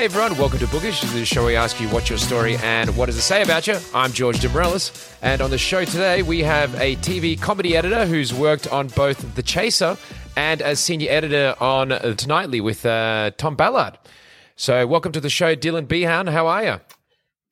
Hey everyone, welcome to Bookish. This is the show we ask you what's your story and what does it say about you. I'm George Demorellis, and on the show today we have a TV comedy editor who's worked on both The Chaser and as senior editor on Tonightly with uh, Tom Ballard. So welcome to the show, Dylan Behan. How are you?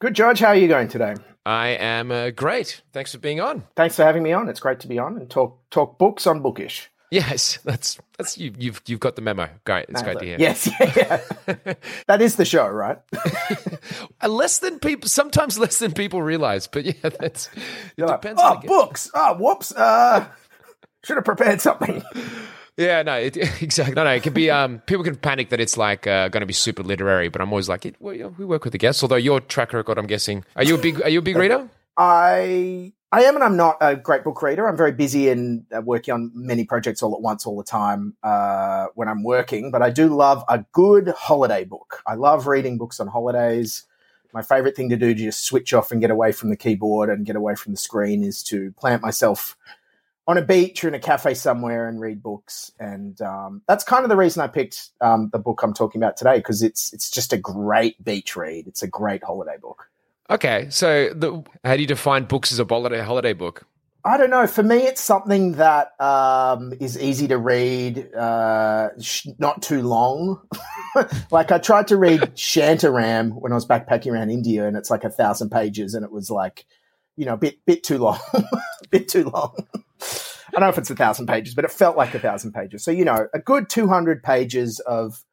Good, George. How are you going today? I am uh, great. Thanks for being on. Thanks for having me on. It's great to be on and talk talk books on Bookish. Yes, that's that's you, you've you've got the memo. Great, it's great to hear. Yes, yeah, yeah. that is the show, right? Uh, less than people, sometimes less than people realize. But yeah, that's it You're like, depends. oh, on books. Oh, whoops. Uh, should have prepared something. Yeah, no, it, exactly. No, no, it can be. Um, people can panic that it's like uh, going to be super literary, but I'm always like, it, well, yeah, we work with the guests. Although your track record, I'm guessing, are you a big, are you a big reader? I I am and I'm not a great book reader. I'm very busy and uh, working on many projects all at once, all the time uh, when I'm working. But I do love a good holiday book. I love reading books on holidays. My favorite thing to do to just switch off and get away from the keyboard and get away from the screen is to plant myself on a beach or in a cafe somewhere and read books. And um, that's kind of the reason I picked um, the book I'm talking about today because it's it's just a great beach read. It's a great holiday book. Okay, so the, how do you define books as a holiday holiday book? I don't know. For me, it's something that um, is easy to read, uh, sh- not too long. like I tried to read Shantaram when I was backpacking around India, and it's like a thousand pages, and it was like, you know, a bit bit too long, bit too long. I don't know if it's a thousand pages, but it felt like a thousand pages. So you know, a good two hundred pages of,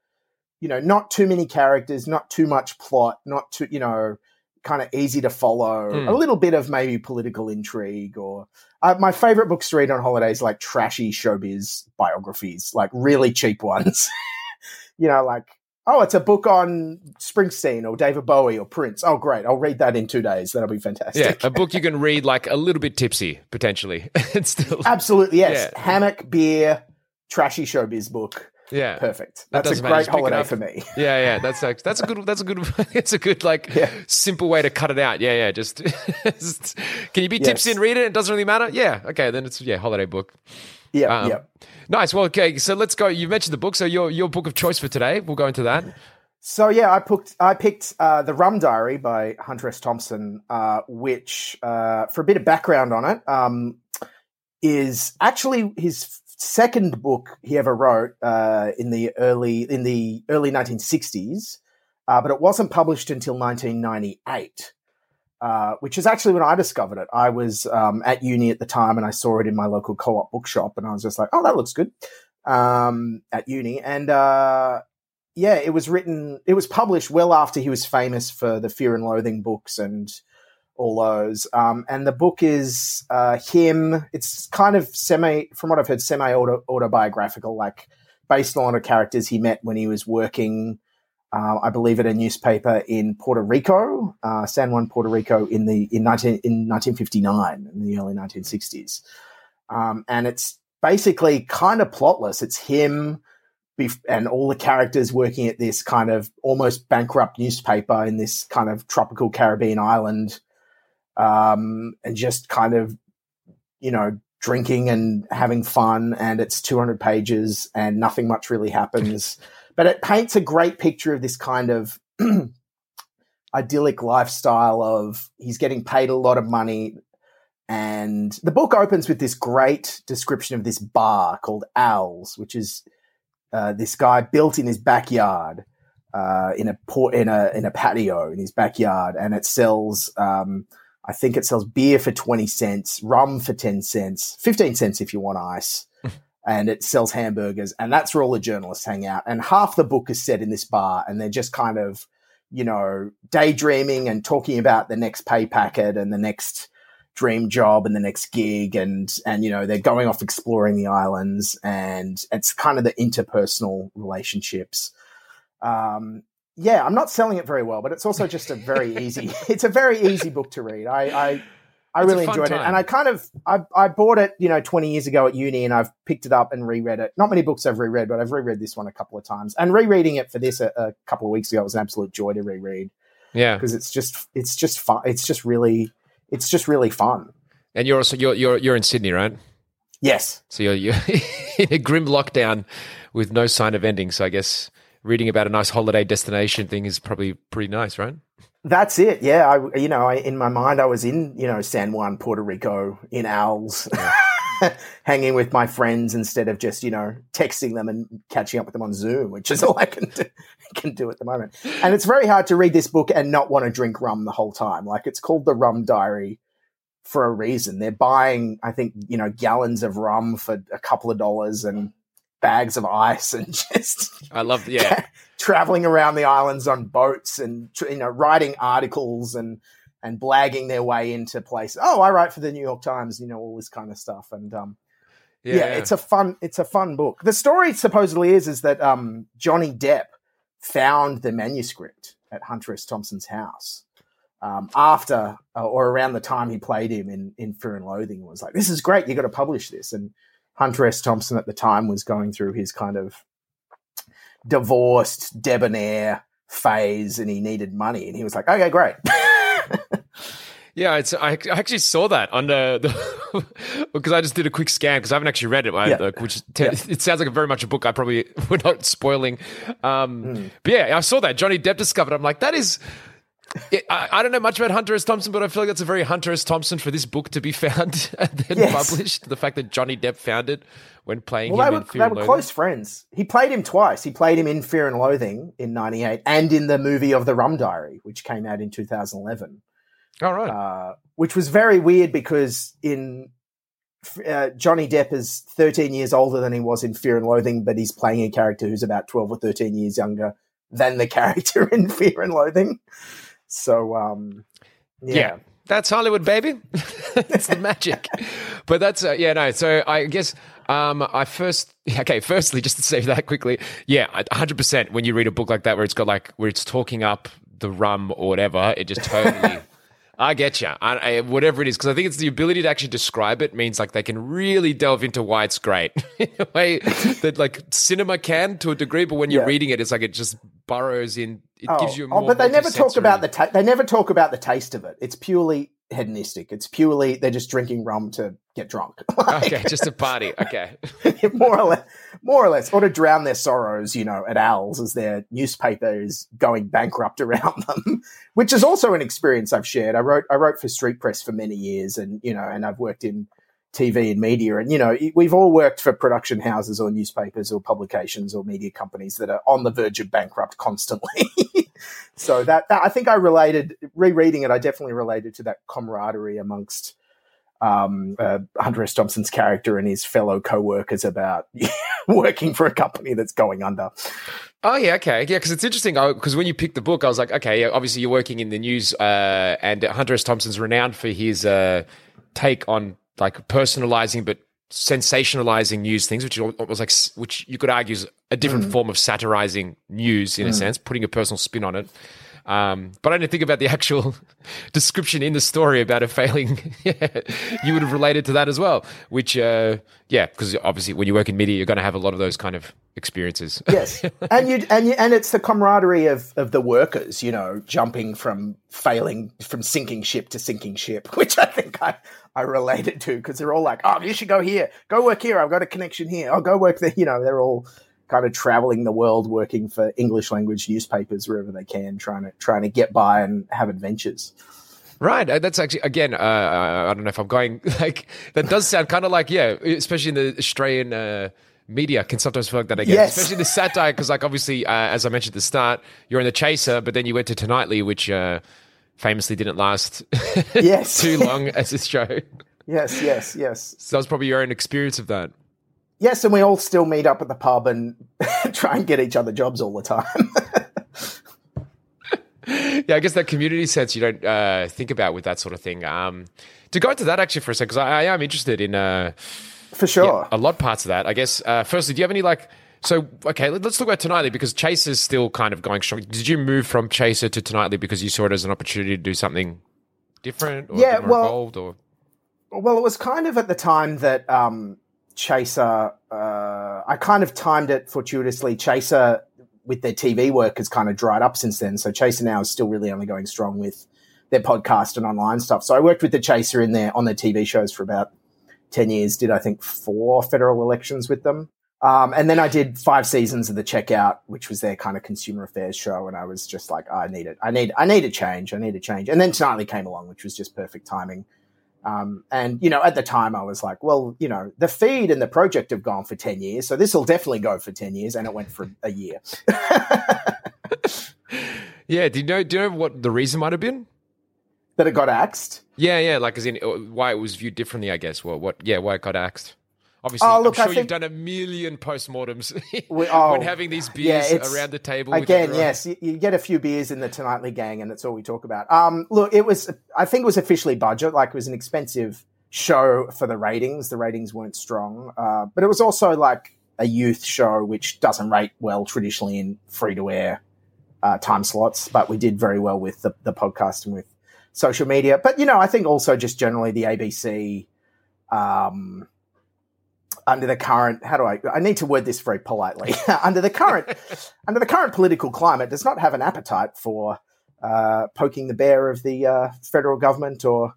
you know, not too many characters, not too much plot, not too, you know, kind of easy to follow. Hmm. A little bit of maybe political intrigue or uh, my favorite books to read on holidays like trashy showbiz biographies, like really cheap ones. you know, like oh, it's a book on Springsteen or David Bowie or Prince. Oh, great! I'll read that in two days. That'll be fantastic. Yeah, a book you can read like a little bit tipsy potentially. it's still Absolutely, yes. Yeah. Hammock, beer, trashy showbiz book. Yeah. Perfect. That That's a doesn't matter. great Just pick it holiday for me. Yeah, yeah, that's like, that's a good that's a good it's a good like Yeah. simple way to cut it out. Yeah, yeah, just, just- can you be tipsy Yes. and read it? It doesn't really matter. Yeah, okay, then it's yeah, holiday book. Yeah, Um, yeah. Nice. Well, okay, so let's go. You mentioned the book, so your your book of choice for today. We'll go into that. So yeah, I picked I picked uh, the Rum Diary by Hunter S. Thompson, uh, which uh, for a bit of background on it um, is actually his second book he ever wrote uh, in the early in the early 1960s, uh, but it wasn't published until 1998. Uh, which is actually when I discovered it. I was um, at uni at the time, and I saw it in my local co-op bookshop, and I was just like, "Oh, that looks good." Um, at uni, and uh, yeah, it was written, it was published well after he was famous for the Fear and Loathing books and all those. Um, and the book is uh, him, it's kind of semi, from what I've heard, semi autobiographical, like based on a characters he met when he was working, uh, I believe, at a newspaper in Puerto Rico, uh, San Juan, Puerto Rico, in the in, 19, in 1959, in the early 1960s. Um, and it's basically kind of plotless. It's him and all the characters working at this kind of almost bankrupt newspaper in this kind of tropical Caribbean island, um, and just kind of, you know, drinking and having fun. And it's 200 pages and nothing much really happens. but it paints a great picture of this kind of idyllic lifestyle of he's getting paid a lot of money. And the book opens with this great description of this bar called Owls, which is uh, this guy built in his backyard. uh, in a port in a in a patio in his backyard, and it sells. Um, I think it sells beer for twenty cents, rum for ten cents, fifteen cents if you want ice, and it sells hamburgers, and that's where all the journalists hang out. And half the book is set in this bar, and they're just kind of, you know, daydreaming and talking about the next pay packet and the next dream job and the next gig. And and you know they're going off exploring the islands and it's kind of the interpersonal relationships. Um yeah i'm not selling it very well but it's also just a very easy it's a very easy book to read i i I It's really enjoyed it, and I kind of I, I bought it, you know, twenty years ago at uni, and I've picked it up and reread it. Not many books I've reread, but I've reread this one a couple of times. And rereading it for this a, a couple of weeks ago was an absolute joy to reread Yeah, because it's just it's just fun. It's just really it's just really fun. and you're also you're you're you're in Sydney, right? Yes, So you're, you're in a grim lockdown with no sign of ending. So I guess reading about a nice holiday destination thing is probably pretty nice, right? That's it. Yeah, I you know, I, in my mind, I was in you know San Juan, Puerto Rico, in Owls, hanging with my friends instead of just you know texting them and catching up with them on Zoom, which is all I can do, can do at the moment. And it's very hard to read this book and not want to drink rum the whole time. Like it's called the Rum Diary for a reason. They're buying, I think, you know, gallons of rum for a couple of dollars and bags of ice and just I love, yeah, traveling around the islands on boats and you know writing articles and and blagging their way into places. Oh, I write for the New York Times, you know, all this kind of stuff. And um, yeah, it's a fun it's a fun book. The story supposedly is is that um, Johnny Depp found the manuscript at Hunter S. Thompson's house. Um, after uh, or around the time he played him in, in Fear and Loathing, and was like, "This is great. You got to publish this." And Hunter S. Thompson at the time was going through his kind of divorced, debonair phase, and he needed money, and he was like, "Okay, great." Yeah, it's I, I actually saw that on the, the because I just did a quick scan because I haven't actually read it, I- Yeah. which te- it sounds like a very much a book I probably we're not spoiling. Um, Hmm. But yeah, I saw that Johnny Depp discovered. I'm like, that is. I, I don't know much about Hunter S. Thompson, but I feel like that's a very Hunter S. Thompson for this book to be found and then Yes. published. The fact that Johnny Depp found it when playing well, him they in were, Fear they and were close friends. He played him twice. He played him in Fear and Loathing in '98, and in the movie of the Rum Diary, which came out in 2011. All right. uh, which was very weird because in uh, Johnny Depp is 13 years older than he was in Fear and Loathing, but he's playing a character who's about 12 or 13 years younger than the character in Fear and Loathing. So, um, yeah. yeah. That's Hollywood, baby. that's the magic. but that's uh, yeah, no. So I guess um, I first okay. Firstly, just to say that quickly, yeah, hundred percent. When you read a book like that, where it's got like where it's talking up the rum or whatever, it just totally. I get you. I, I, whatever it is, because I think it's the ability to actually describe it means like they can really delve into why it's great in a way that like cinema can to a degree. But when you're Yeah. reading it, it's like it just burrows in. It Oh, gives you a oh, more. but they never talk about the ta- they never talk about the taste of it. It's purely hedonistic. It's purely they're just drinking rum to get drunk. Like- Okay, just a party. Okay. more or less, more or less, or to drown their sorrows, you know, at Owls as their newspaper is going bankrupt around them, which is also an experience I've shared. I wrote, I wrote for Street Press for many years, and you know, and I've worked in TV and media, and you know, we've all worked for production houses or newspapers or publications or media companies that are on the verge of bankrupt constantly. So that, that I think I related, rereading it, I definitely related to that camaraderie amongst um, uh, Hunter S. Thompson's character and his fellow co-workers about working for a company that's going under. Oh yeah, okay, yeah. Because it's interesting. Because when you picked the book, I was like, okay, yeah, obviously you're working in the news, uh, and Hunter S. Thompson's renowned for his uh, take on like personalizing but sensationalizing news things, which was like, which you could argue is a different mm. form of satirizing news in a mm. sense, putting a personal spin on it. Um, but I didn't think about the actual description in the story about a failing. you would have related to that as well. Which, uh, yeah, because obviously when you work in media, you're going to have a lot of those kind of experiences. Yes, and you and you, and it's the camaraderie of of the workers, you know, jumping from failing from sinking ship to sinking ship, which I think I I related to because they're all like, oh, you should go here, go work here. I've got a connection here. Oh, go work there. You know, they're all kind of traveling the world, working for English language newspapers wherever they can, trying to trying to get by and have adventures. Right. uh, That's actually again. Uh, I don't know if I'm going like that. Does sound kind of like yeah, especially in the Australian uh, media can sometimes feel like that again, Yes. especially the satire. Because, like, obviously, uh, as I mentioned at the start, you're in the Chaser, but then you went to Tonightly, which uh, famously didn't last Yes. too long as a show. yes, yes, yes. So that was probably your own experience of that. Yes, and we all still meet up at the pub and try and get each other jobs all the time. Yeah, I guess that community sense you don't uh, think about with that sort of thing. Um, to go into that actually for a second, because I, I am interested in uh, For sure. a lot parts of that. I guess, uh, firstly, do you have any like. So, okay, let- let's talk about Tonightly because Chase is still kind of going strong. Did you move from Chaser to Tonightly because you saw it as an opportunity to do something different or Yeah, well- involved? Or Well, it was kind of at the time that um, Chaser, uh, I kind of timed it fortuitously. Chaser, with their TV work, has kind of dried up since then. So Chaser now is still really only going strong with their podcast and online stuff. So I worked with the Chaser in their on their TV shows for about ten years. Did I think four federal elections with them. Um, and then I did five seasons of the Checkout, which was their kind of consumer affairs show, and I was just like, I need it. I need, I need a change. I need a change. And then Tonightly came along, which was just perfect timing. Um, and you know, at the time, I was like, well, you know, the feed and the project have gone for ten years, so this will definitely go for ten years, and it went for a year. yeah, do you know? Do you know what the reason might have been? that it got axed. Yeah, yeah, like as in uh, why it was viewed differently. I guess. Well, what? Yeah, why it got axed. Obviously, Oh, look, I'm sure you've done a million postmortems We- oh, when having these beers it's- around the table. Again, yes, you, you get a few beers in the Tonightly gang, and that's all we talk about. Um, look, it was, I think it was officially budget, like it was an expensive show for the ratings. The ratings weren't strong, uh, but it was also like a youth show, which doesn't rate well traditionally in free to air uh, time slots. But we did very well with the, the podcast and with social media. But you know, I think also just generally the ABC. Um, under the current how do I I need to word this very politely under the current under the current political climate does not have an appetite for uh, poking the bear of the uh, federal government or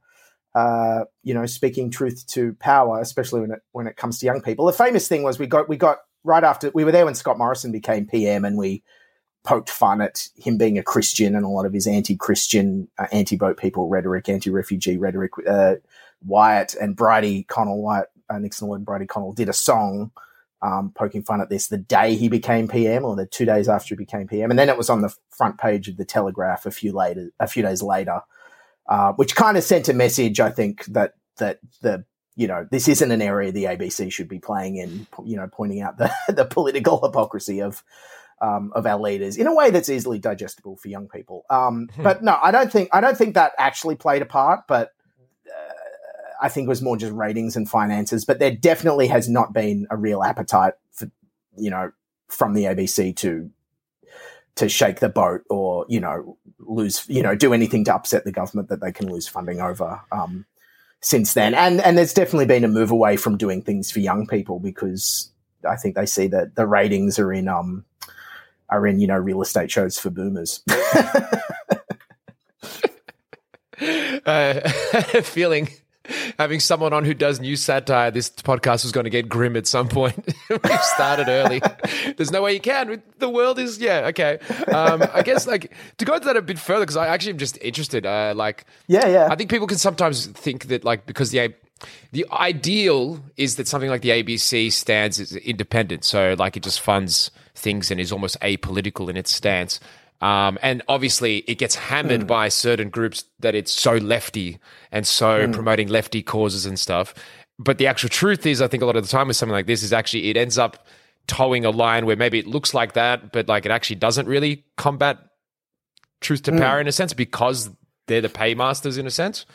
uh, you know speaking truth to power especially when it when it comes to young people the famous thing was we got we got right after we were there when Scott Morrison became PM and we poked fun at him being a Christian and a lot of his anti-Christian, uh, anti-boat people rhetoric, anti-refugee rhetoric. Uh, Wyatt and Bridie Connell, Wyatt uh, Nixon and Bridie Connell did a song um, poking fun at this the day he became PM or the two days after he became PM, and then it was on the front page of the Telegraph a few later, a few days later, uh, which kind of sent a message. I think that that the you know this isn't an area the ABC should be playing in. You know, pointing out the the political hypocrisy of um, of our leaders in a way that's easily digestible for young people. Um, but no, I don't think I don't think that actually played a part. But I think it was more just ratings and finances. But there definitely has not been a real appetite for you know from the ABC to to shake the boat or you know lose you know do anything to upset the government that they can lose funding over. Um, since then, and and there's definitely been a move away from doing things for young people because I think they see that the ratings are in um are in you know real estate shows for boomers. uh, feeling having someone on who does news satire, this podcast was going to get grim at some point. We've started early. There's no way you can. The world is, yeah, okay. Um, I guess, like, to go into that a bit further, because I actually am just interested. Uh, like, yeah, yeah. I think people can sometimes think that, like, because the the ideal is that something like the ABC stands as independent, so like it just funds things and is almost apolitical in its stance. Um, and obviously, it gets hammered hmm. by certain groups that it's so lefty and so hmm. promoting lefty causes and stuff. But the actual truth is, I think a lot of the time with something like this is actually it ends up toeing a line where maybe it looks like that, but like it actually doesn't really combat truth to hmm. power in a sense because they're the paymasters in a sense.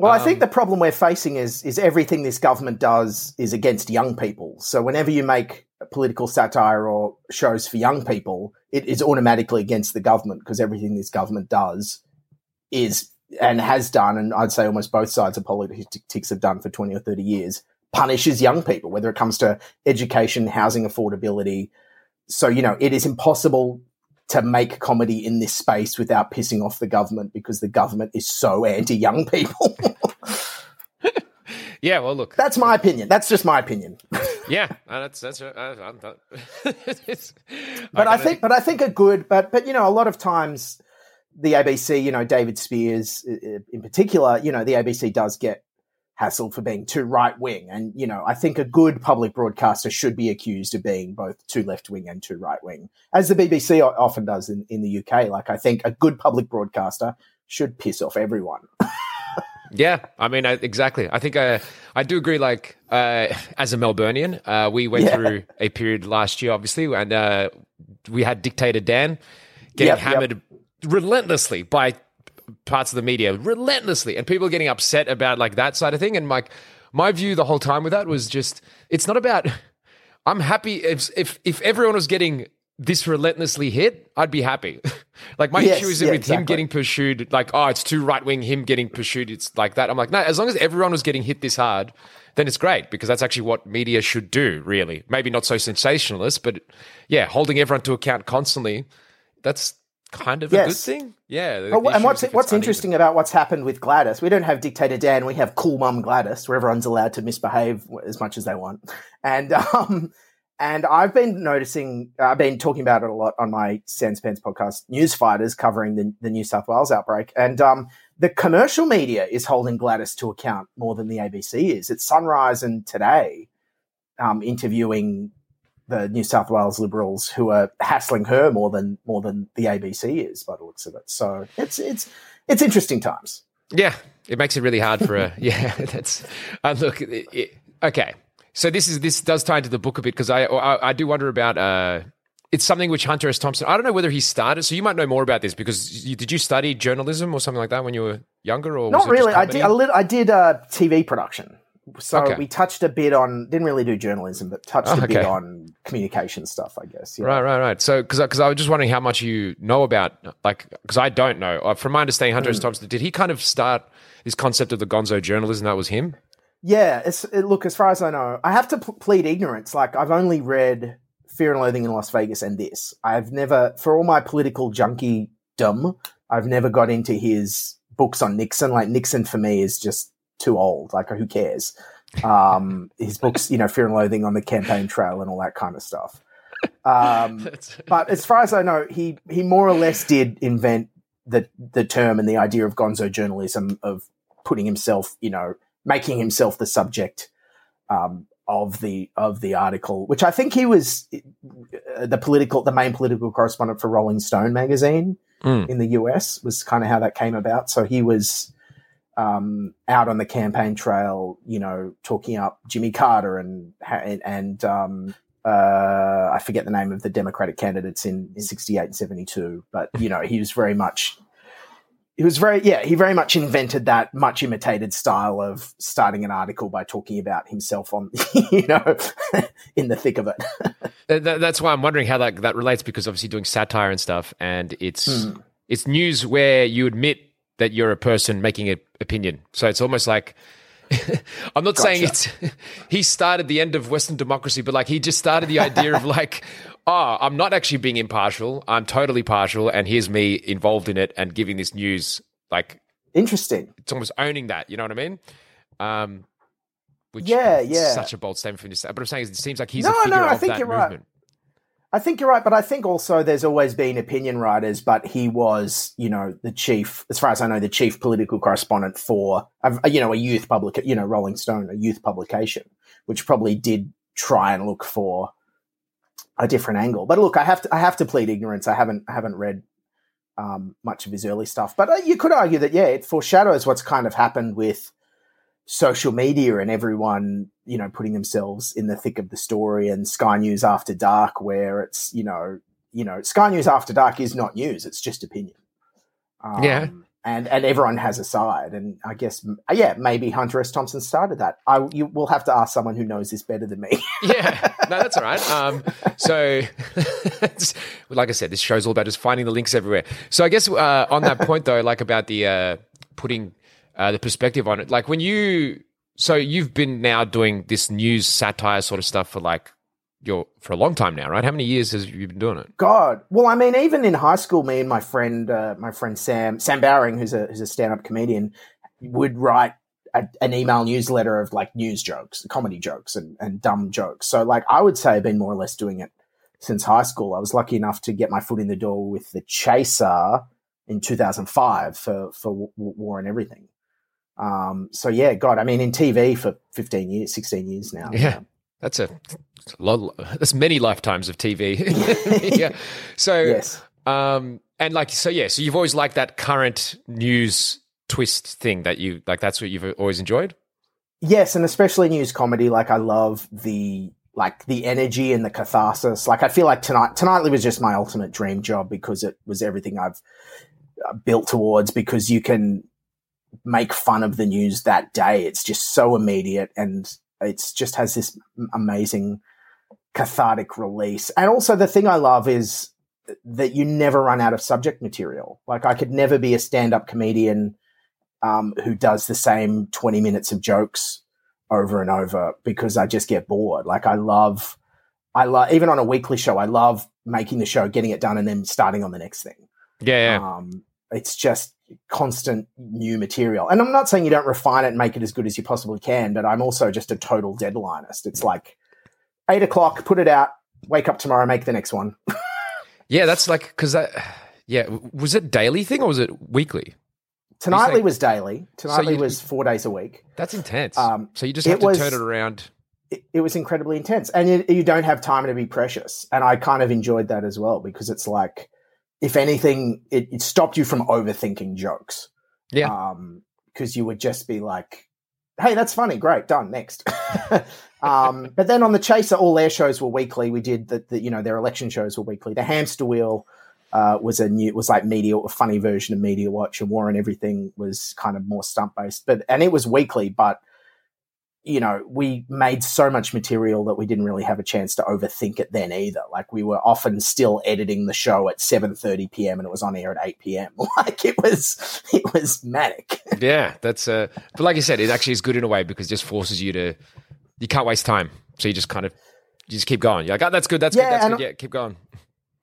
Well, I Um, think the problem we're facing is is everything this government does is against young people. So whenever you make political satire or shows for young people, it is automatically against the government because everything this government does is and has done, and I'd say almost both sides of politics have done for twenty or thirty years, punishes young people, whether it comes to education, housing affordability. So you know, it is impossible to make comedy in this space without pissing off the government because the government is so anti young people. Yeah, well, look, That's my opinion. That's just my opinion. yeah, uh, that's that's. Uh, I'm not, It's- But I gotta- think, but I think a good, but but you know, a lot of times the ABC, you know, David Speers in particular, you know, the ABC does get hassled for being too right wing. And, you know, I think a good public broadcaster should be accused of being both too left wing and too right wing, as the BBC often does in, in the UK. Like, I think a good public broadcaster should piss off everyone. yeah, I mean, I, exactly. I think I, uh, I do agree. Like, uh, as a Melburnian, uh, we went yeah. through a period last year, obviously, and uh, we had dictator Dan getting yep, hammered yep. relentlessly by parts of the media relentlessly, and people getting upset about like that side of thing. And like my view the whole time with that was just it's not about. I'm happy if if if everyone was getting this relentlessly hit, I'd be happy. like my yes, issue is yeah, with exactly. him getting pursued. Like oh, it's too right wing. Him getting pursued. It's like that. I'm like no. As long as everyone was getting hit this hard, then it's great because that's actually what media should do. Really, maybe not so sensationalist, but yeah, holding everyone to account constantly. That's kind of yes. a good thing. Yeah. And what's what's interesting about what's happened with Gladys? We don't have dictator Dan. We have cool mum Gladys, where everyone's allowed to misbehave as much as they want. And um, and I've been noticing. I've been talking about it a lot on my Sans Pants podcast, News Fighters, covering the, the New South Wales outbreak. And um, the commercial media is holding Gladys to account more than the ABC is. It's Sunrise and Today um, interviewing the New South Wales Liberals who are hassling her more than more than the ABC is by the looks of it. So it's it's it's interesting times. Yeah, it makes it really hard for a yeah. That's uh, look it, it, okay. So this is this does tie into the book a bit because I, I, I do wonder about uh it's something which Hunter S. Thompson. I don't know whether he started. So you might know more about this because you, did you study journalism or something like that when you were younger, or not really? I did. A little, I did uh, TV production. So okay. we touched a bit on, didn't really do journalism, but touched oh, a bit on communication stuff, I guess. Yeah. Right, right, right. So, because I was just wondering how much you know about, like, because I don't know. Uh, from my understanding, Hunter mm. S. Thompson, did he kind of start this concept of the gonzo journalism? That was him? Yeah. It's, it, look, as far as I know, I have to p- plead ignorance. Like, I've only read Fear and Loathing in Las Vegas and this. I've never, for all my political junkie dumb, I've never got into his books on Nixon. Like, Nixon for me is just too old. Like, who cares? Um, his books, you know, Fear and Loathing on the campaign trail and all that kind of stuff. Um, but as far as I know, he he more or less did invent the the term and the idea of gonzo journalism of putting himself, you know, making himself the subject um, of the of the article, which I think he was uh, the political the main political correspondent for Rolling Stone magazine mm. in the US was kind of how that came about. So he was um, out on the campaign trail, you know, talking up Jimmy Carter and and, and um, uh, I forget the name of the Democratic candidates in, in 68 and 72, but you know, he was very much he was very yeah he very much invented that much imitated style of starting an article by talking about himself on you know in the thick of it that's why i'm wondering how that that relates because obviously doing satire and stuff and it's hmm. it's news where you admit that you're a person making an opinion. So it's almost like I'm not gotcha. saying it's he started the end of Western democracy, but like he just started the idea of like, oh, I'm not actually being impartial. I'm totally partial, and here's me involved in it and giving this news like interesting. It's almost owning that. You know what I mean? Um, which yeah, yeah, such a bold statement from this. But I'm saying it seems like he's no, a figure no, I of think that you're movement. Right. I think you're right, but I think also there's always been opinion writers, but he was, you know, the chief, as far as I know, the chief political correspondent for, you know, a youth public, you know, Rolling Stone, a youth publication, which probably did try and look for a different angle. But look, I have to, I have to plead ignorance. I haven't, I haven't read um, much of his early stuff, but uh, you could argue that yeah, it foreshadows what's kind of happened with social media and everyone, you know, putting themselves in the thick of the story and Sky News After Dark, where it's, you know, you know, Sky News After Dark is not news; it's just opinion. Um, yeah, and and everyone has a side, and I guess, yeah, maybe Hunter S. Thompson started that. I you will have to ask someone who knows this better than me. yeah, no, that's all right. Um, so, like I said, this show's all about just finding the links everywhere. So, I guess uh, on that point though, like about the uh, putting uh, the perspective on it. Like when you, so you've been now doing this news satire sort of stuff for like your for a long time now, right? How many years has you been doing it? God, well, I mean, even in high school, me and my friend, uh, my friend Sam, Sam Bowring, who's a who's a stand up comedian, would write a, an email newsletter of like news jokes, comedy jokes, and and dumb jokes. So, like, I would say I've been more or less doing it since high school. I was lucky enough to get my foot in the door with the Chaser in 2005 for for War on Everything. Um, so yeah, God, I mean, in TV for 15 years, 16 years now. Yeah. That's a, that's a lot. That's many lifetimes of TV. yeah. So, Yes. um, and like, so yeah, so you've always liked that current news twist thing that you like. That's what you've always enjoyed. Yes, and especially news comedy. Like I love the like the energy and the catharsis. Like I feel like tonight tonightly was just my ultimate dream job because it was everything I've uh, built towards. Because you can make fun of the news that day. It's just so immediate and it's just has this amazing cathartic release. And also the thing I love is that you never run out of subject material. Like I could never be a stand-up comedian um, who does the same 20 minutes of jokes over and over because I just get bored. Like I love, I love, even on a weekly show, I love making the show, getting it done and then starting on the next thing. Yeah. yeah. Um, it's just constant new material. And I'm not saying you don't refine it and make it as good as you possibly can, but I'm also just a total deadlineist. It's like eight o'clock, put it out, wake up tomorrow, make the next one. yeah. That's like, cause that, yeah. Was it daily thing or was it weekly? Tonightly was daily. Tonightly you- was four days a week. That's intense. Um, so you just have to was- turn it around. It, it was incredibly intense. And you, you don't have time to be precious. And I kind of enjoyed that as well because it's like, if anything, it, it stopped you from overthinking jokes. Yeah. Um, because you would just be like, hey, that's funny. Great. Done. Next. um, but then on the Chaser, all their shows were weekly. We did the, the you know, their election shows were weekly. The Hamster Wheel, uh, was a new, was like media, a funny version of Media Watch and War on Everything was kind of more stump based, but, and it was weekly, but, you know, we made so much material that we didn't really have a chance to overthink it then either. Like we were often still editing the show at 7:30 p.m. and it was on air at 8 p.m. Like it was it was manic. Yeah. That's, uh, but like you said, it actually is good in a way because it just forces you to, you can't waste time. So you just kind of, you just keep going. You're like, oh, that's good. That's Yeah, good. That's good. Yeah. Keep going.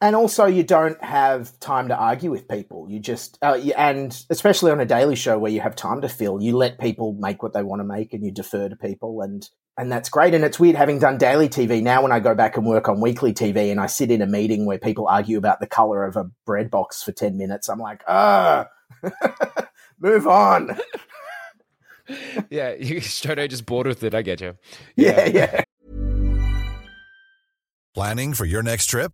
And also you don't have time to argue with people. You just uh, y- and especially on a daily show where you have time to fill, you let people make what they want to make and you defer to people and and that's great. And it's weird having done daily TV. Now when I go back and work on weekly TV and I sit in a meeting where people argue about the color of a bread box for 10 minutes, I'm like, ah, move on. Yeah. You straight away just bored with it. I get you. yeah Yeah, yeah. Planning for your next trip?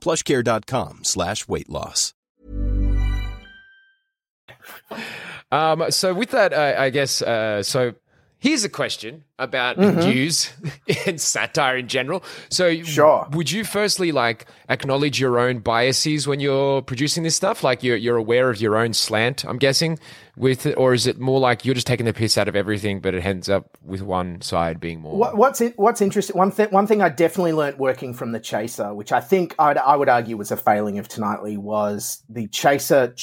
plushcare.com slash weight loss. Um, so with that, I guess. Uh, so here's a question about mm-hmm. news and satire in general. So, Sure. would you firstly like acknowledge your own biases when you're producing this stuff? Like you're you're aware of your own slant. I'm guessing with it, or is it more like you're just taking the piss out of everything, but it ends up with one side being more? What, what's it, what's interesting? One thing, one thing I definitely learnt working from the Chaser, which I think I'd, I would argue was a failing of Tonightly, was the Chaser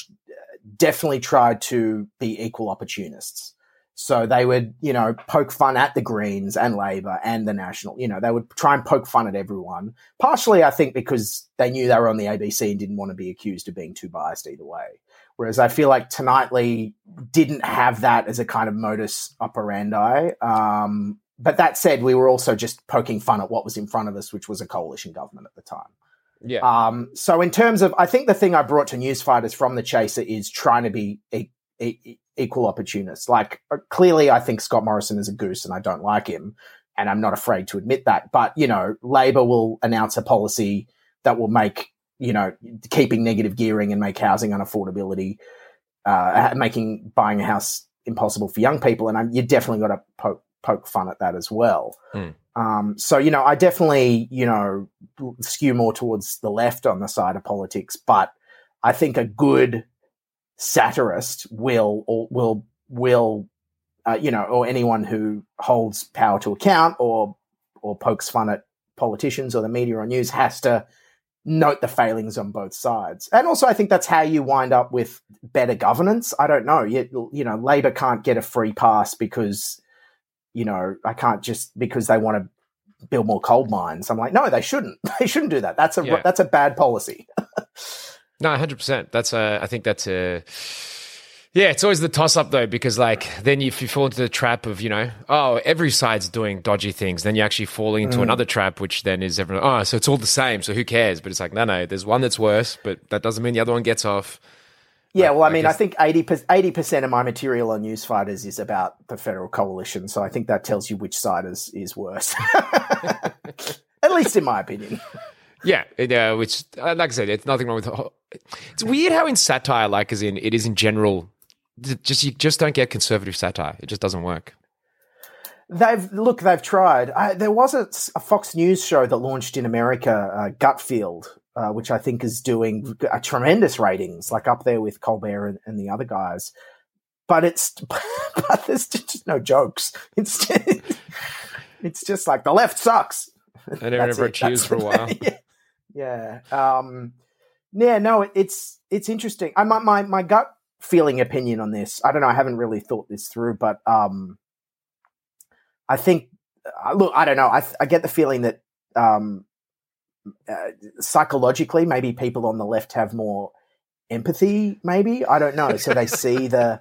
definitely tried to be equal opportunists. So they would, you know, poke fun at the Greens and Labor and the National. You know, they would try and poke fun at everyone. Partially, I think, because they knew they were on the ABC and didn't want to be accused of being too biased either way. Whereas I feel like Tonightly didn't have that as a kind of modus operandi. Um, but that said, we were also just poking fun at what was in front of us, which was a coalition government at the time. Yeah. Um, so in terms of, I think the thing I brought to newsfighters from the chaser is trying to be e- e- equal opportunists. Like uh, clearly, I think Scott Morrison is a goose, and I don't like him, and I'm not afraid to admit that. But you know, Labor will announce a policy that will make you know keeping negative gearing and make housing unaffordability, uh, making buying a house impossible for young people, and I'm, you definitely got to poke poke fun at that as well. Hmm. Um, so you know, I definitely you know skew more towards the left on the side of politics, but I think a good satirist will or will will uh, you know, or anyone who holds power to account or or pokes fun at politicians or the media or news has to note the failings on both sides. And also, I think that's how you wind up with better governance. I don't know. You, you know, Labor can't get a free pass because you know, I can't just because they want to build more coal mines. I'm like, no, they shouldn't. They shouldn't do that. That's a Yeah. that's a bad policy. No, hundred percent. That's a. I think that's a. Yeah, it's always the toss up though, because like then if you fall into the trap of you know, oh, every side's doing dodgy things, then you're actually fall into Mm. another trap, which then is everyone. Oh, so it's all the same. So who cares? But it's like no, no. There's one that's worse, but that doesn't mean the other one gets off. Yeah, well, I I mean, I think 80 percent of my material on Newsfighters is about the federal coalition, so I think that tells you which side is is worse. At least in my opinion. Yeah, it, uh, which uh, like I said, it's nothing wrong with. It's weird how in satire, like as in it is in general, just you just don't get conservative satire. It just doesn't work. They've look, they've tried. I, there was a, a Fox News show that launched in America, uh, Gutfeld, uh, which I think is doing a tremendous ratings, like up there with Colbert and, and the other guys. But it's but there's just no jokes. It's it's just like the left sucks. That's everyone it. cheers for a while. yeah. Yeah. Um, yeah. No, it's it's interesting. I my, my my gut feeling opinion on this. I don't know. I haven't really thought this through, but um, I think uh, look. I don't know. I I get the feeling that um, uh, psychologically, maybe people on the left have more empathy. Maybe I don't know. So they see the.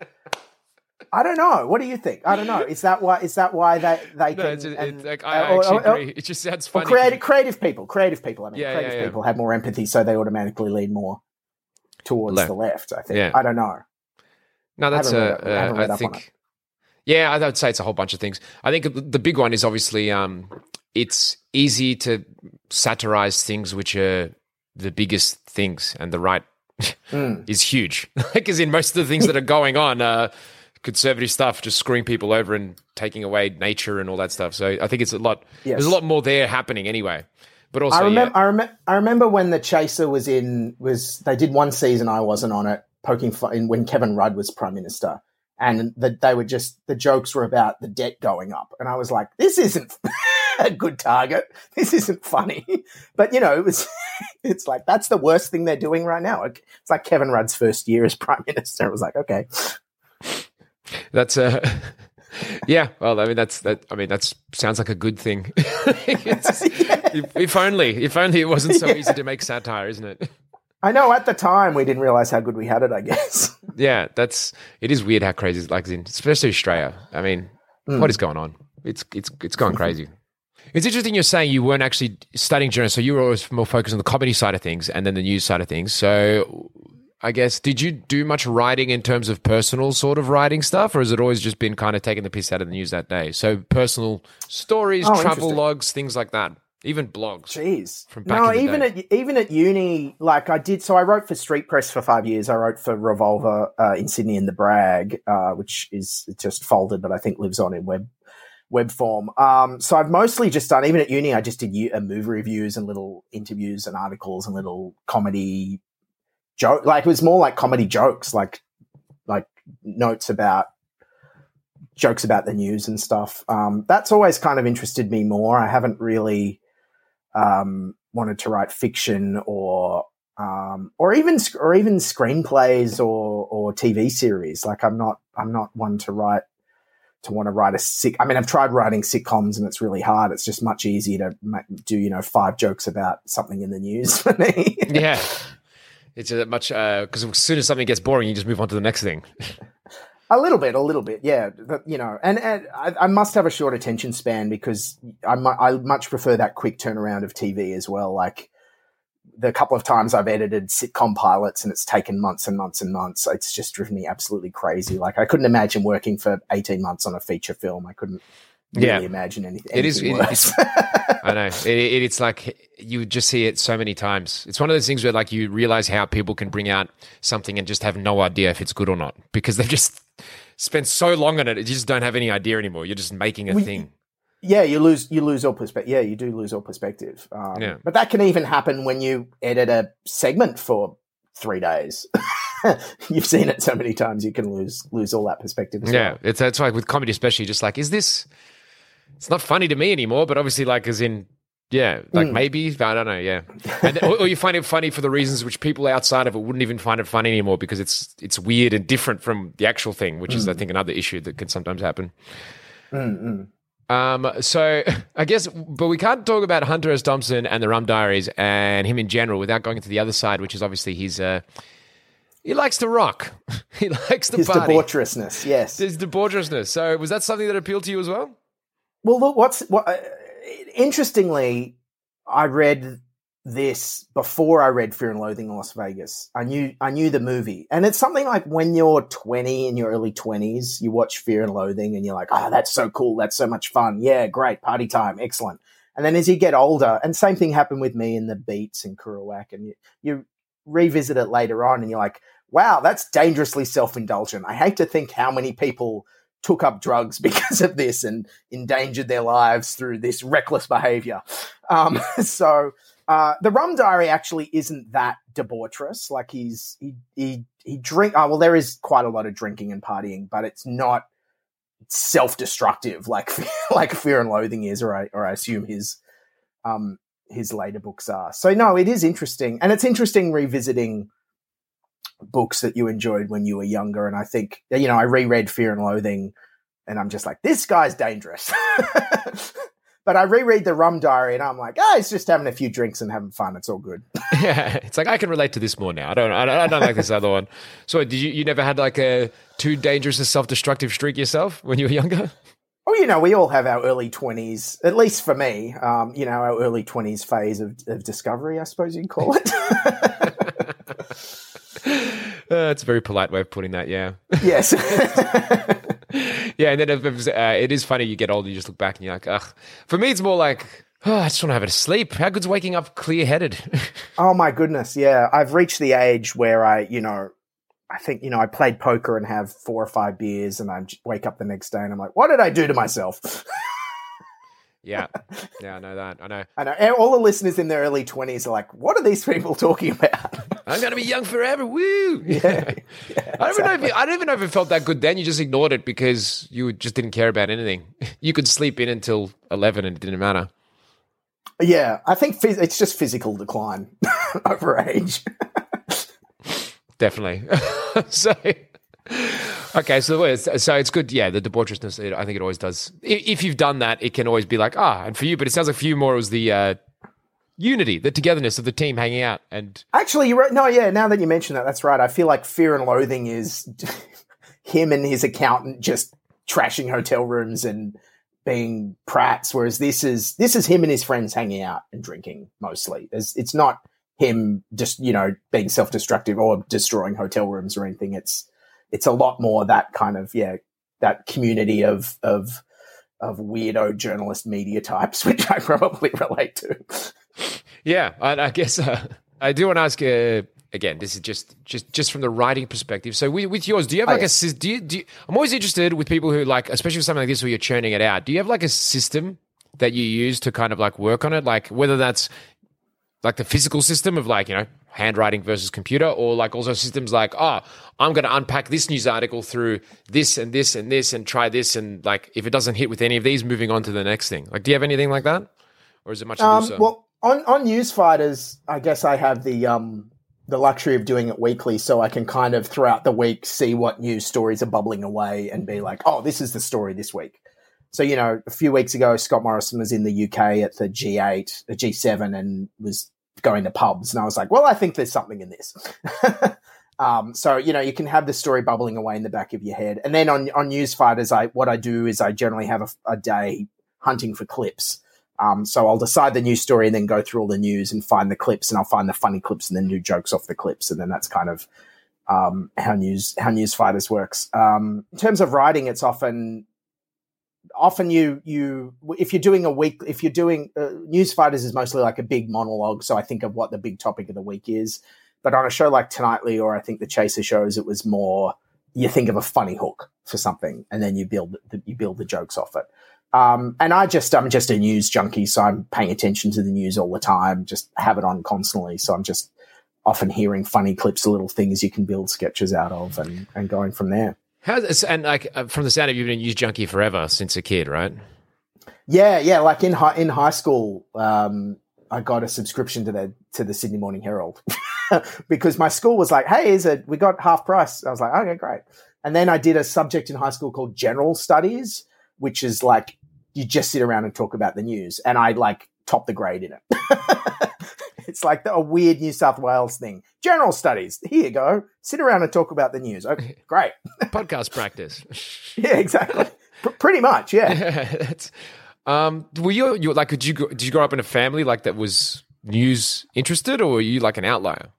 I don't know. What do you think? I don't know. Is that why? Is that why they they No, can? it's, it's and- like I uh, or- actually or- agree. It just sounds or funny. creative, creative people, creative people. I mean, Yeah, creative yeah, yeah. people have more empathy, so they automatically lean more towards Left. the left. I think. Yeah. I don't know. No, that's haven't up- uh, read I think. Yeah, I would say it's a whole bunch of things. I think the the big one is obviously um, it's easy to satirize things which are the biggest things, and the right Mm. is huge. Because in most of the things that are going on, uh, conservative stuff, just screwing people over and taking away nature and all that stuff. So I think it's a lot. Yes. There's a lot more there happening anyway. But also, I remember. yeah, I remember. I remember when the Chaser was in. Was they did one season? I wasn't on it. Poking fun when Kevin Rudd was prime minister, and that they were just the jokes were about the debt going up, and I was like, this isn't a good target. This isn't funny. But you know, it was. It's like that's the worst thing they're doing right now. It's like Kevin Rudd's first year as prime minister. It was like, okay, That's uh yeah. Well, I mean, that's that. I mean, that's sounds like a good thing. If, if only, if only it wasn't so easy to make satire, isn't it? I know at the time we didn't realize how good we had it. I guess. Yeah, that's. It is weird how crazy, it's like, in, especially Australia. I mean, what is going on? It's it's it's going crazy. It's interesting you're saying you weren't actually studying journalism, so you were always more focused on the comedy side of things and then the news side of things. So, I guess did you do much writing in terms of personal sort of writing stuff, or has it always just been kind of taking the piss out of the news that day? So, personal stories, Oh, travel logs, things like that, even blogs. Jeez. From back no, even day. at even at uni, like I did. So I wrote for Street Press for five years. I wrote for Revolver uh, in Sydney and the Brag, uh, which is just folded, but I think lives on in web web form. Um, so I've mostly just done. Even at uni, I just did u- uh, movie reviews and little interviews and articles and little comedy joke. Like it was more like comedy jokes, like like notes about jokes about the news and stuff. Um, that's always kind of interested me more. I haven't really um, wanted to write fiction or um, or even or even screenplays or or TV series. Like I'm not I'm not one to write to want to write a sick. I mean, I've tried writing sitcoms and it's really hard. It's just much easier to do you know five jokes about something in the news for me. Yeah, it's a much uh, because as soon as something gets boring, you just move on to the next thing. A little bit, a little bit, yeah. But, you know, and, and I, I, must have a short attention span because I, I much prefer that quick turnaround of TV as well. Like the couple of times I've edited sitcom pilots and it's taken months and months and months, it's just driven me absolutely crazy. Like I couldn't imagine working for 18 months on a feature film. I couldn't really yeah. imagine anything. It is. It, it's, I know. It, it, it's like you just see it so many times. It's one of those things where like you realize how people can bring out something and just have no idea if it's good or not because they've just spent so long on it. You just don't have any idea anymore. You're just making a we, thing. Yeah, you lose you lose all perspective. Yeah, you do lose all perspective. Um, yeah. But that can even happen when you edit a segment for three days. You've seen it so many times, you can lose lose all that perspective. yeah, well. it's it's like with comedy, especially, just like is this? It's not funny to me anymore, but obviously, like as in yeah, like mm. maybe I don't know. Yeah, and, or, or, you find it funny for the reasons which people outside of it wouldn't even find it funny anymore because it's it's weird and different from the actual thing, which mm. is I think another issue that can sometimes happen. Mm-mm. Um, so I guess, but we can't talk about Hunter S. Thompson and the Rum Diaries and him in general without going to the other side, which is obviously he's uh, he likes to rock. he likes to his party. debaucherousness. Yes, his debaucherousness. So was that something that appealed to you as well? Well, look, what's what? Uh, interestingly, I read this before I read Fear and Loathing in Las Vegas. I knew I knew the movie, and it's something like when you're 20 in your early 20s, you watch Fear and Loathing, and you're like, "Oh, that's so cool! That's so much fun! Yeah, great party time, excellent." And then as you get older, and same thing happened with me in the Beats and Kerouac, and you, you revisit it later on, and you're like, "Wow, that's dangerously self indulgent." I hate to think how many people took up drugs because of this and endangered their lives through this reckless behavior. Um, so uh, the Rum Diary actually isn't that debaucherous. Like he's he he he drink. Oh well, there is quite a lot of drinking and partying, but it's not self-destructive like like Fear and Loathing is, or I or I assume his um his later books are. So no, it is interesting, and it's interesting revisiting books that you enjoyed when you were younger. And I think, you know, I reread Fear and Loathing and I'm just like, this guy's dangerous. but I reread the Rum Diary and I'm like, ah, oh, it's just having a few drinks and having fun. It's all good. yeah, it's like I can relate to this more now. I don't, I don't, I don't like this other one. So, did you, you never had like a too dangerous a self-destructive streak yourself when you were younger? Oh, you know, we all have our early twenties. At least for me, um, you know, our early twenties phase of, of discovery, I suppose you'd call it. Uh, it's a very polite way of putting that. Yeah. Yes. yeah, and then it, was, uh, it is funny. You get older, you just look back and you're like, ugh. For me, it's more like, oh, I just want to have a sleep. How good's waking up clear headed? oh my goodness, yeah. I've reached the age where I, you know, I think you know I played poker and have four or five beers, and I wake up the next day and I'm like, what did I do to myself? Yeah, yeah, I know that. I know. I know. All the listeners in their early twenties are like, "What are these people talking about?" I'm going to be young forever. Woo! Yeah, yeah I don't even know. If you, I don't even know if it felt that good then. You just ignored it because you just didn't care about anything. You could sleep in until eleven, and it didn't matter. Yeah, I think phys- it's just physical decline over age. Definitely. so okay, so so it's good. Yeah, the debaucherousness. I think it always does. If you've done that, it can always be like ah, and for you. But it sounds like for you more it was the uh, unity, the togetherness of the team hanging out. And actually, you're right. No, yeah. Now that you mention that, that's right. I feel like Fear and Loathing is him and his accountant just trashing hotel rooms and being prats, whereas this is this is him and his friends hanging out and drinking mostly. It's, it's not him just you know being self destructive or destroying hotel rooms or anything. It's it's a lot more that kind of yeah that community of of of weirdo journalist media types, which I probably relate to. Yeah, I, I guess uh, I do want to ask. Uh, again, this is just just just from the writing perspective. So with, with yours, do you have like oh, yeah. a do you, do you, I'm always interested with people who like, especially with something like this where you're churning it out. Do you have like a system that you use to kind of like work on it? Like whether that's like the physical system of like you know handwriting versus computer or like also systems like oh i'm going to unpack this news article through this and this and this and try this and like if it doesn't hit with any of these moving on to the next thing like do you have anything like that or is it much um, well on on news fighters i guess i have the um the luxury of doing it weekly so i can kind of throughout the week see what news stories are bubbling away and be like oh this is the story this week so you know a few weeks ago scott morrison was in the uk at the g8 the g7 and was going to pubs, and I was like, well, I think there's something in this. Um, so you know you can have the story bubbling away in the back of your head, and then on on news fighters, I what I do is I generally have a, a day hunting for clips. Um, so I'll decide the news story and then go through all the news and find the clips, and I'll find the funny clips and then do jokes off the clips, and then that's kind of um, how news how news fighters works. Um, in terms of writing, it's often often you you if you're doing a week if you're doing uh, news fighters is mostly like a big monologue. So i think of what the big topic of the week is. But on a show like tonightly or i think the chaser shows it was more you think of a funny hook for something and then you build the, you build the jokes off it um, and i just i'm just a news junkie so i'm paying attention to the news all the time just have it on constantly so i'm just often hearing funny clips little things you can build sketches out of and, and going from there How and like uh, from the sound of you, you've been a news junkie forever since a kid, right? Yeah, yeah. Like in high in high school, um, I got a subscription to the to the Sydney Morning Herald because my school was like, "Hey, is it? We got half price." I was like, "Okay, great." And then I did a subject in high school called General Studies, which is like you just sit around and talk about the news, and I like top the grade in it. it's like the, a weird New South Wales thing. General Studies. Here you go. Sit around and talk about the news. Okay, great. Podcast practice. yeah, exactly. P- pretty much. Yeah. That's, um, were you, you like? Did you did you grow up in a family like that was news interested, or were you like an outlier?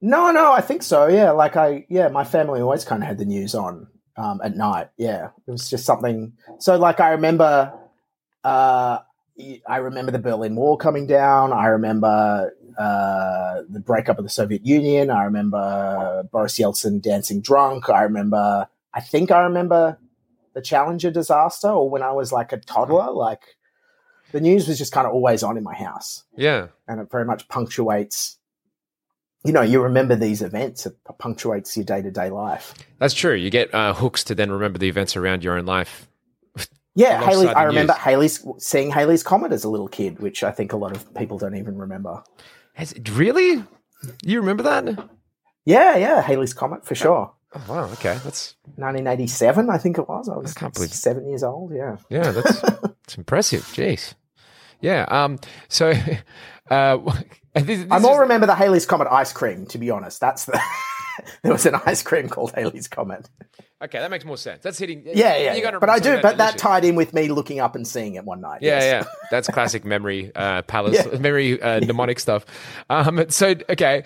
No, no, I think so. Yeah, like I, yeah, my family always kind of had the news on um, at night. Yeah, it was just something. So, like, I remember, uh, I remember the Berlin Wall coming down. I remember uh, the breakup of the Soviet Union. I remember Boris Yeltsin dancing drunk. I remember, I think I remember the Challenger disaster, or when I was like a toddler. Like, the news was just kind of always on in my house Yeah, and it very much punctuates you know you remember these events it punctuates your day-to-day life that's true. You get uh, hooks to then remember the events around your own life. yeah Halley i remember news. Halley's seeing Halley's comet as a little kid which i think a lot of people don't even remember Has, really? You remember that? yeah yeah Halley's comet for sure Oh, wow. Okay, that's 1987 i think it was i was I can't believe- seven years old yeah yeah, that's that's impressive. Jeez. Yeah. Um. So, uh, this, this i more is- remember the Halley's comet ice cream to be honest that's the there was an ice cream called Halley's comet okay, that makes more sense. That's hitting. yeah yeah, yeah. but i do but that tied in with me looking up and seeing it one night Yeah, yes. yeah, that's classic memory uh, palace, Yeah. memory uh, mnemonic stuff. Um, so okay,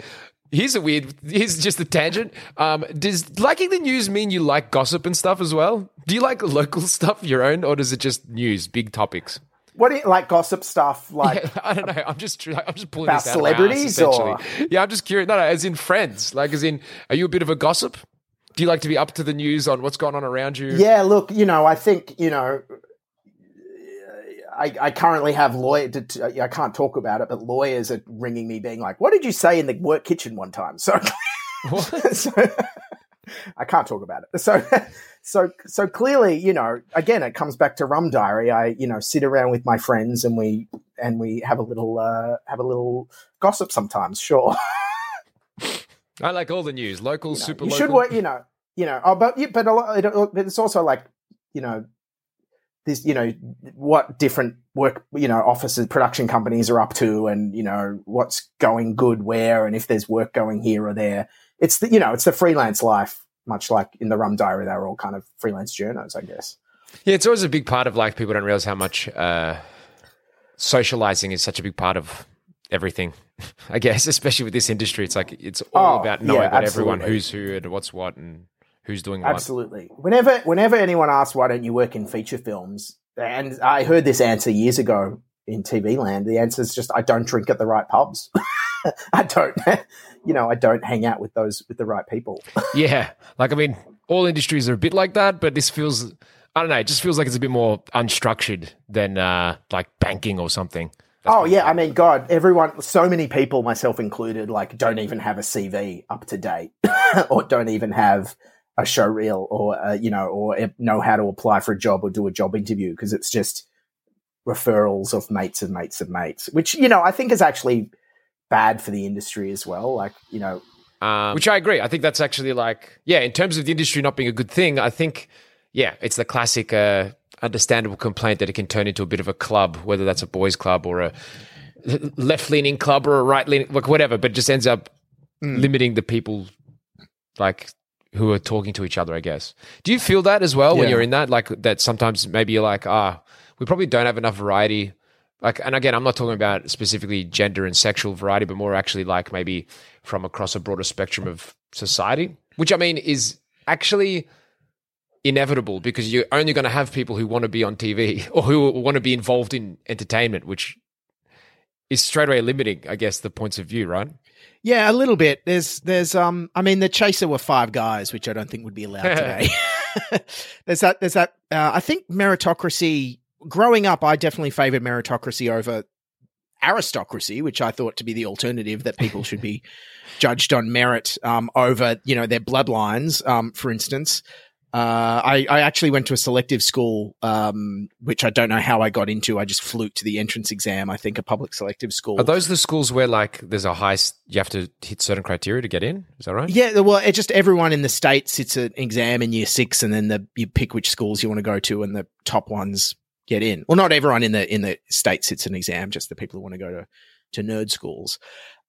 here's a weird. Here's just a tangent. Um, does liking the news mean you like gossip and stuff as well? Do you like local stuff, your own, or does it just news, big topics? What do you like gossip stuff like Yeah, I don't know. I'm just I'm just pulling About this out of my ass, celebrities, or- Yeah, I'm just curious. No, no, as in friends. Like, as in, are you a bit of a gossip? Do you like to be up to the news on what's going on around you? Yeah, look, you know, I think you know, I, I currently have lawyer. I can't talk about it, but lawyers are ringing me, being like, "What did you say in the work kitchen one time?" So, so I can't talk about it. So, so, so clearly, you know, again, it comes back to Rum Diary. I, you know, sit around with my friends and we and we have a little uh, have a little gossip sometimes. Sure. I like all the news, local, you know, super you local. should work you know you know oh, but but a lot but it's also like you know this you know what different work you know offices production companies are up to and you know what's going good where and if there's work going here or there it's the you know it's the freelance life much like in the rum diary they were all kind of freelance journos i guess Yeah, it's always a big part of like people don't realize how much uh, socializing is such a big part of everything. I guess, especially with this industry, it's like it's all Oh, about knowing yeah, about everyone who's who and what's what and who's doing what. Absolutely. Whenever whenever anyone asks why don't you work in feature films, and I heard this answer years ago in TV land, the answer is just I don't drink at the right pubs. I don't, you know, I don't hang out with those with the right people. Yeah, like I mean, all industries are a bit like that, but this feels. I don't know. It just feels like it's a bit more unstructured than uh, like banking or something. oh yeah, I mean, God, everyone, so many people, myself included, like don't even have a CV up to date, or don't even have a show reel, or uh, you know, or know how to apply for a job or do a job interview because it's just referrals of mates of mates of mates, which you know I think is actually bad for the industry as well. Like you know, Um, which I agree. I think that's actually like, yeah, in terms of the industry not being a good thing, I think, yeah, it's the classic, uh, understandable complaint that it can turn into a bit of a club, whether that's a boys' club or a left leaning club or a right leaning, like whatever, but it just ends up limiting the people like who are talking to each other. I guess. Do you feel that as well when you're in that? Like that sometimes maybe you're like, ah, we probably don't have enough variety. Like, and again, I'm not talking about specifically gender and sexual variety, but more actually like maybe from across a broader spectrum of society, which I mean is actually inevitable because you're only going to have people who want to be on TV or who want to be involved in entertainment, which is straight away limiting, I guess, the points of view, right? Yeah, a little bit. There's, there's, um, I mean, the chaser were five guys, which I don't think would be allowed today. there's that, there's that. Uh, I think meritocracy. Growing up, I definitely favored meritocracy over aristocracy, which I thought to be the alternative that people should be judged on merit um, over, you know, their bloodlines. Um, for instance, uh, I, I actually went to a selective school, um, which I don't know how I got into. I just fluked the entrance exam. I think a public selective school. Are those the schools where like there's a high, you have to hit certain criteria to get in? Is that right? Yeah, well, it just everyone in the state sits an exam in year six, and then the, you pick which schools you want to go to, and the top ones get in. Well, not everyone in the in the state sits an exam, just the people who want to go to to nerd schools.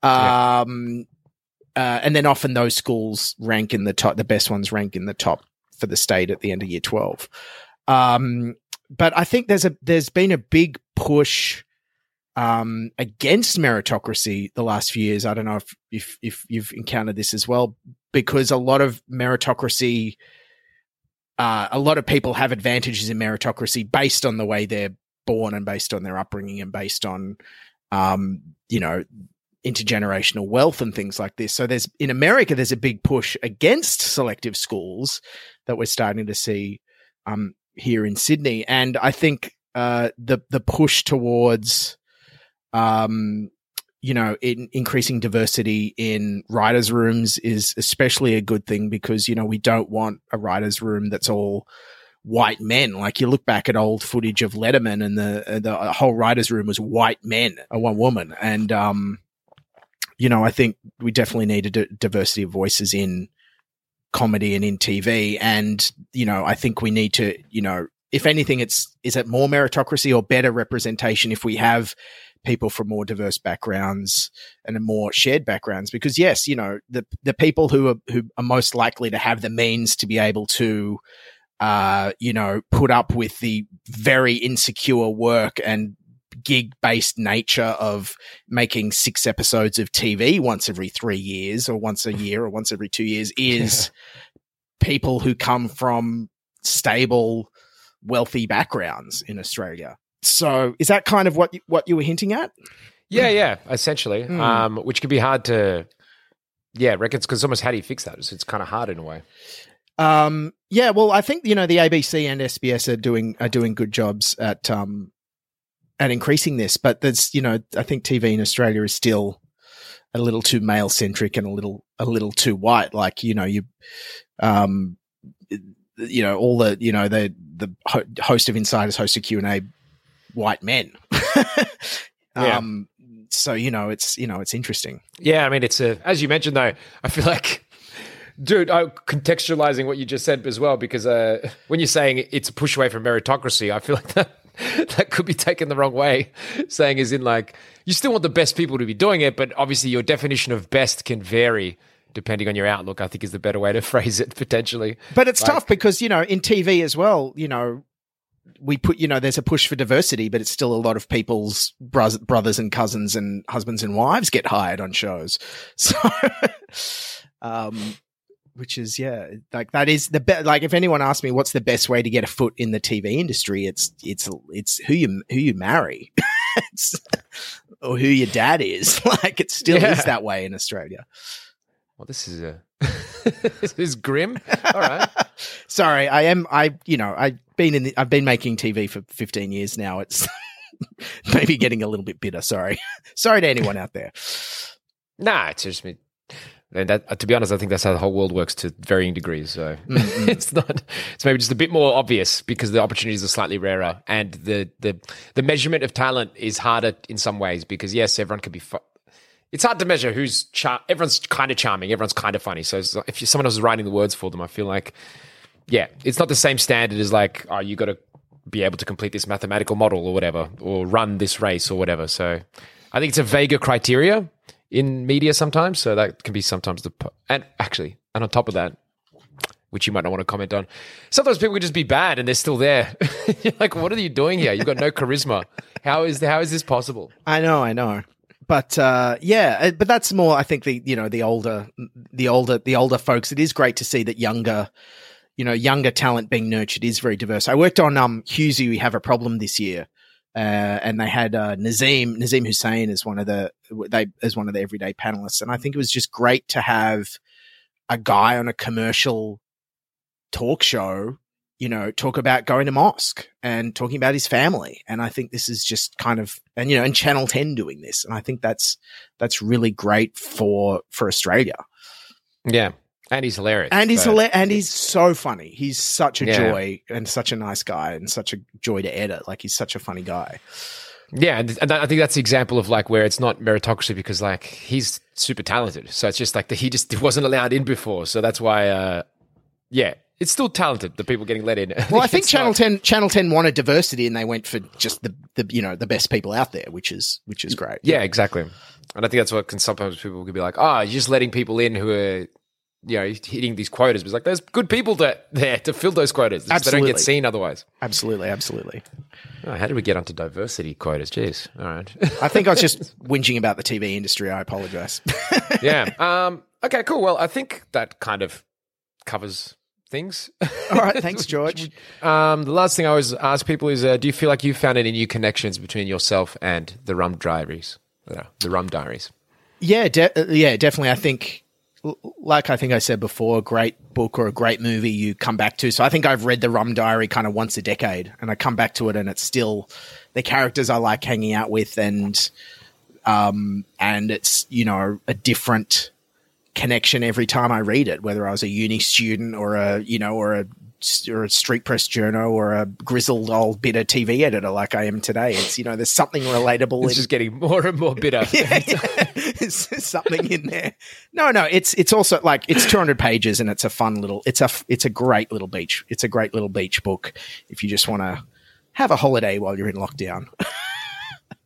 Yeah. Um, uh, and then often those schools rank in the top. The best ones rank in the top for the state at the end of year twelve. Um, but I think there's a there's been a big push um, against meritocracy the last few years. I don't know if, if if you've encountered this as well, because a lot of meritocracy, uh, a lot of people have advantages in meritocracy based on the way they're born and based on their upbringing and based on, um, you know, intergenerational wealth and things like this. So there's in America, there's a big push against selective schools that we're starting to see um, here in Sydney, and I think uh, the the push towards um, you know, in increasing diversity in writers' rooms is especially a good thing because, you know, we don't want a writers' room that's all white men. Like you look back at old footage of Letterman and the, the whole writers' room was white men, a one woman. And, um, you know, I think we definitely need a d- diversity of voices in comedy and in TV. And, you know, I think we need to, you know, if anything, it's, is it more meritocracy or better representation if we have people from more diverse backgrounds and more shared backgrounds because yes you know the the people who are who are most likely to have the means to be able to uh you know put up with the very insecure work and gig based nature of making six episodes of TV once every 3 years or once a year or once every 2 years is people who come from stable wealthy backgrounds in Australia so is that kind of what you, what you were hinting at? Yeah, yeah, essentially. Hmm. Um, which can be hard to, yeah, reckons because almost how do you fix that? It's, it's kind of hard in a way. Um, yeah, well, I think you know the ABC and SBS are doing are doing good jobs at um at increasing this, but there's you know I think TV in Australia is still a little too male centric and a little a little too white. Like you know you um you know all the you know the the host of Insiders host of Q and A white men. Yeah. Um, so you know it's you know it's interesting. Yeah, I mean, it's a as you mentioned though. I feel like, dude, I'm contextualizing what you just said as well because uh, when you're saying it's a push away from meritocracy, I feel like that that could be taken the wrong way. Saying is in like you still want the best people to be doing it, but obviously your definition of best can vary depending on your outlook. I think is the better way to phrase it potentially. But it's Like- tough because, you know, in TV as well, you know, we put, you know, there's a push for diversity, but it's still a lot of people's bros- brothers and cousins and husbands and wives get hired on shows. So, um, which is, yeah, like that is the best. Like, if anyone asks me what's the best way to get a foot in the TV industry, it's, it's, it's who you, who you marry. it's, or who your dad is. Like, it still Yeah. is that way in Australia. Well, this is a this is grim. All right. Sorry, I am. I you know I've been in. The, I've been making TV for 15 years now. It's maybe getting a little bit bitter. Sorry, sorry to anyone out there. Nah, it's just me. And that, to be honest, I think that's how the whole world works to varying degrees. So Mm-hmm. it's not. It's maybe just a bit more obvious because the opportunities are slightly rarer, and the the the measurement of talent is harder in some ways because yes, everyone can be. Fu- it's hard to measure who's char- everyone's kind of charming, everyone's kind of funny. So if someone else is writing the words for them, I feel like yeah, it's not the same standard as like oh, you got to be able to complete this mathematical model or whatever, or run this race or whatever. So I think it's a vaguer criteria in media sometimes. So that can be sometimes the po- and actually and on top of that, which you might not want to comment on, sometimes people can just be bad and they're still there. Like, what are you doing here? You've got no charisma. How is how is this possible? I know, I know. But uh, yeah, uh, but that's more. I think the you know the older, the older, the older folks. It is great to see that younger, you know, younger talent being nurtured is very diverse. I worked on um Hughesy. We have a problem this year, uh, and they had uh, Nazeem Nazeem Hussain as one of the they as one of the everyday panelists, and I think it was just great to have a guy on a commercial talk show you know, talk about going to mosque and talking about his family. And I think this is just kind of, and you know, and Channel 10 doing this. And I think that's, that's really great for, for Australia. Yeah. And he's hilarious. And he's hilarious. And he's so funny. He's such a yeah. joy and such a nice guy and such a joy to edit. Like he's such a funny guy. Yeah, and, and I think that's the example of like where it's not meritocracy because like he's super talented, so it's just like the, he just wasn't allowed in before, so that's why. uh Yeah, it's still talented. The people getting let in. Well, I think Channel Ten Channel Ten wanted diversity, and they went for just the, the you know the best people out there, which is which is great. Yeah, exactly. And I think that's what can sometimes people could be like, oh, you're just letting people in who are you know hitting these quotas. It's like there's good people to, there to fill those quotas. Absolutely. They don't get seen otherwise. Absolutely, absolutely. Oh, how did we get onto diversity quotas? Jeez. All right. I think I was just whinging about the TV industry. I apologize. yeah. Um. Okay. Cool. Well, I think that kind of covers things. All right, thanks, George. um, the last thing I always ask people is, uh, do you feel like you found any new connections between yourself and the Rum Diaries? Yeah, the Rum Diaries. Yeah, de- uh, yeah, definitely. I think, like I think I said before, a great book or a great movie you come back to. So I think I've read the Rum Diary kind of once a decade, and I come back to it, and it's still the characters I like hanging out with, and um, and it's you know a different connection every time I read it, whether I was a uni student or a you know or a or a street press journal or a grizzled old bitter TV editor like I am today. It's you know there's something relatable. It's in, just getting more and more bitter. yeah, yeah. There's something in there. No, no, it's it's also like it's 200 pages and it's a fun little. It's a it's a great little beach. It's a great little beach book if you just want to have a holiday while you're in lockdown.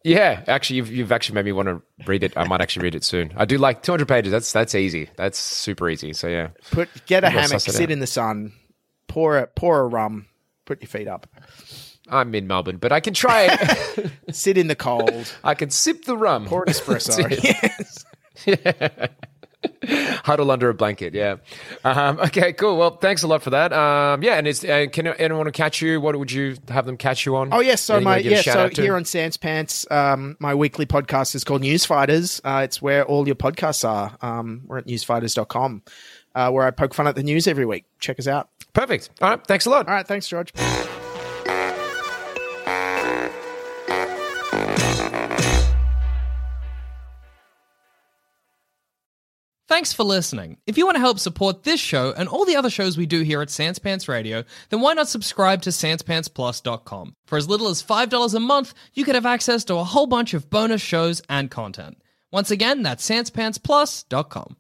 Yeah, actually, you've, you've actually made me want to read it. I might actually read it soon. I do like 200 pages. That's that's easy. That's super easy. So yeah, put get a hammock, sit in the sun, pour a pour a rum, put your feet up. I'm in Melbourne, but I can try it. sit in the cold. I can sip the rum. Pour an espresso. yes. yeah. Huddle under a blanket. Yeah. Um, okay. Cool. Well, thanks a lot for that. Um, yeah. And is, uh, can anyone catch you? What would you have them catch you on? Oh yes. So my yeah. So here on Sans Pants, um, my weekly podcast is called Newsfighters. Uh, it's where all your podcasts are. Um, we're at newsfighters.com, uh, where I poke fun at the news every week. Check us out. Perfect. All right. Thanks a lot. All right. Thanks, George. Thanks for listening. If you want to help support this show and all the other shows we do here at Sans Pants Radio, then why not subscribe to SansPantsPlus.com? For as little as $5 a month, you could have access to a whole bunch of bonus shows and content. Once again, that's SansPantsPlus.com.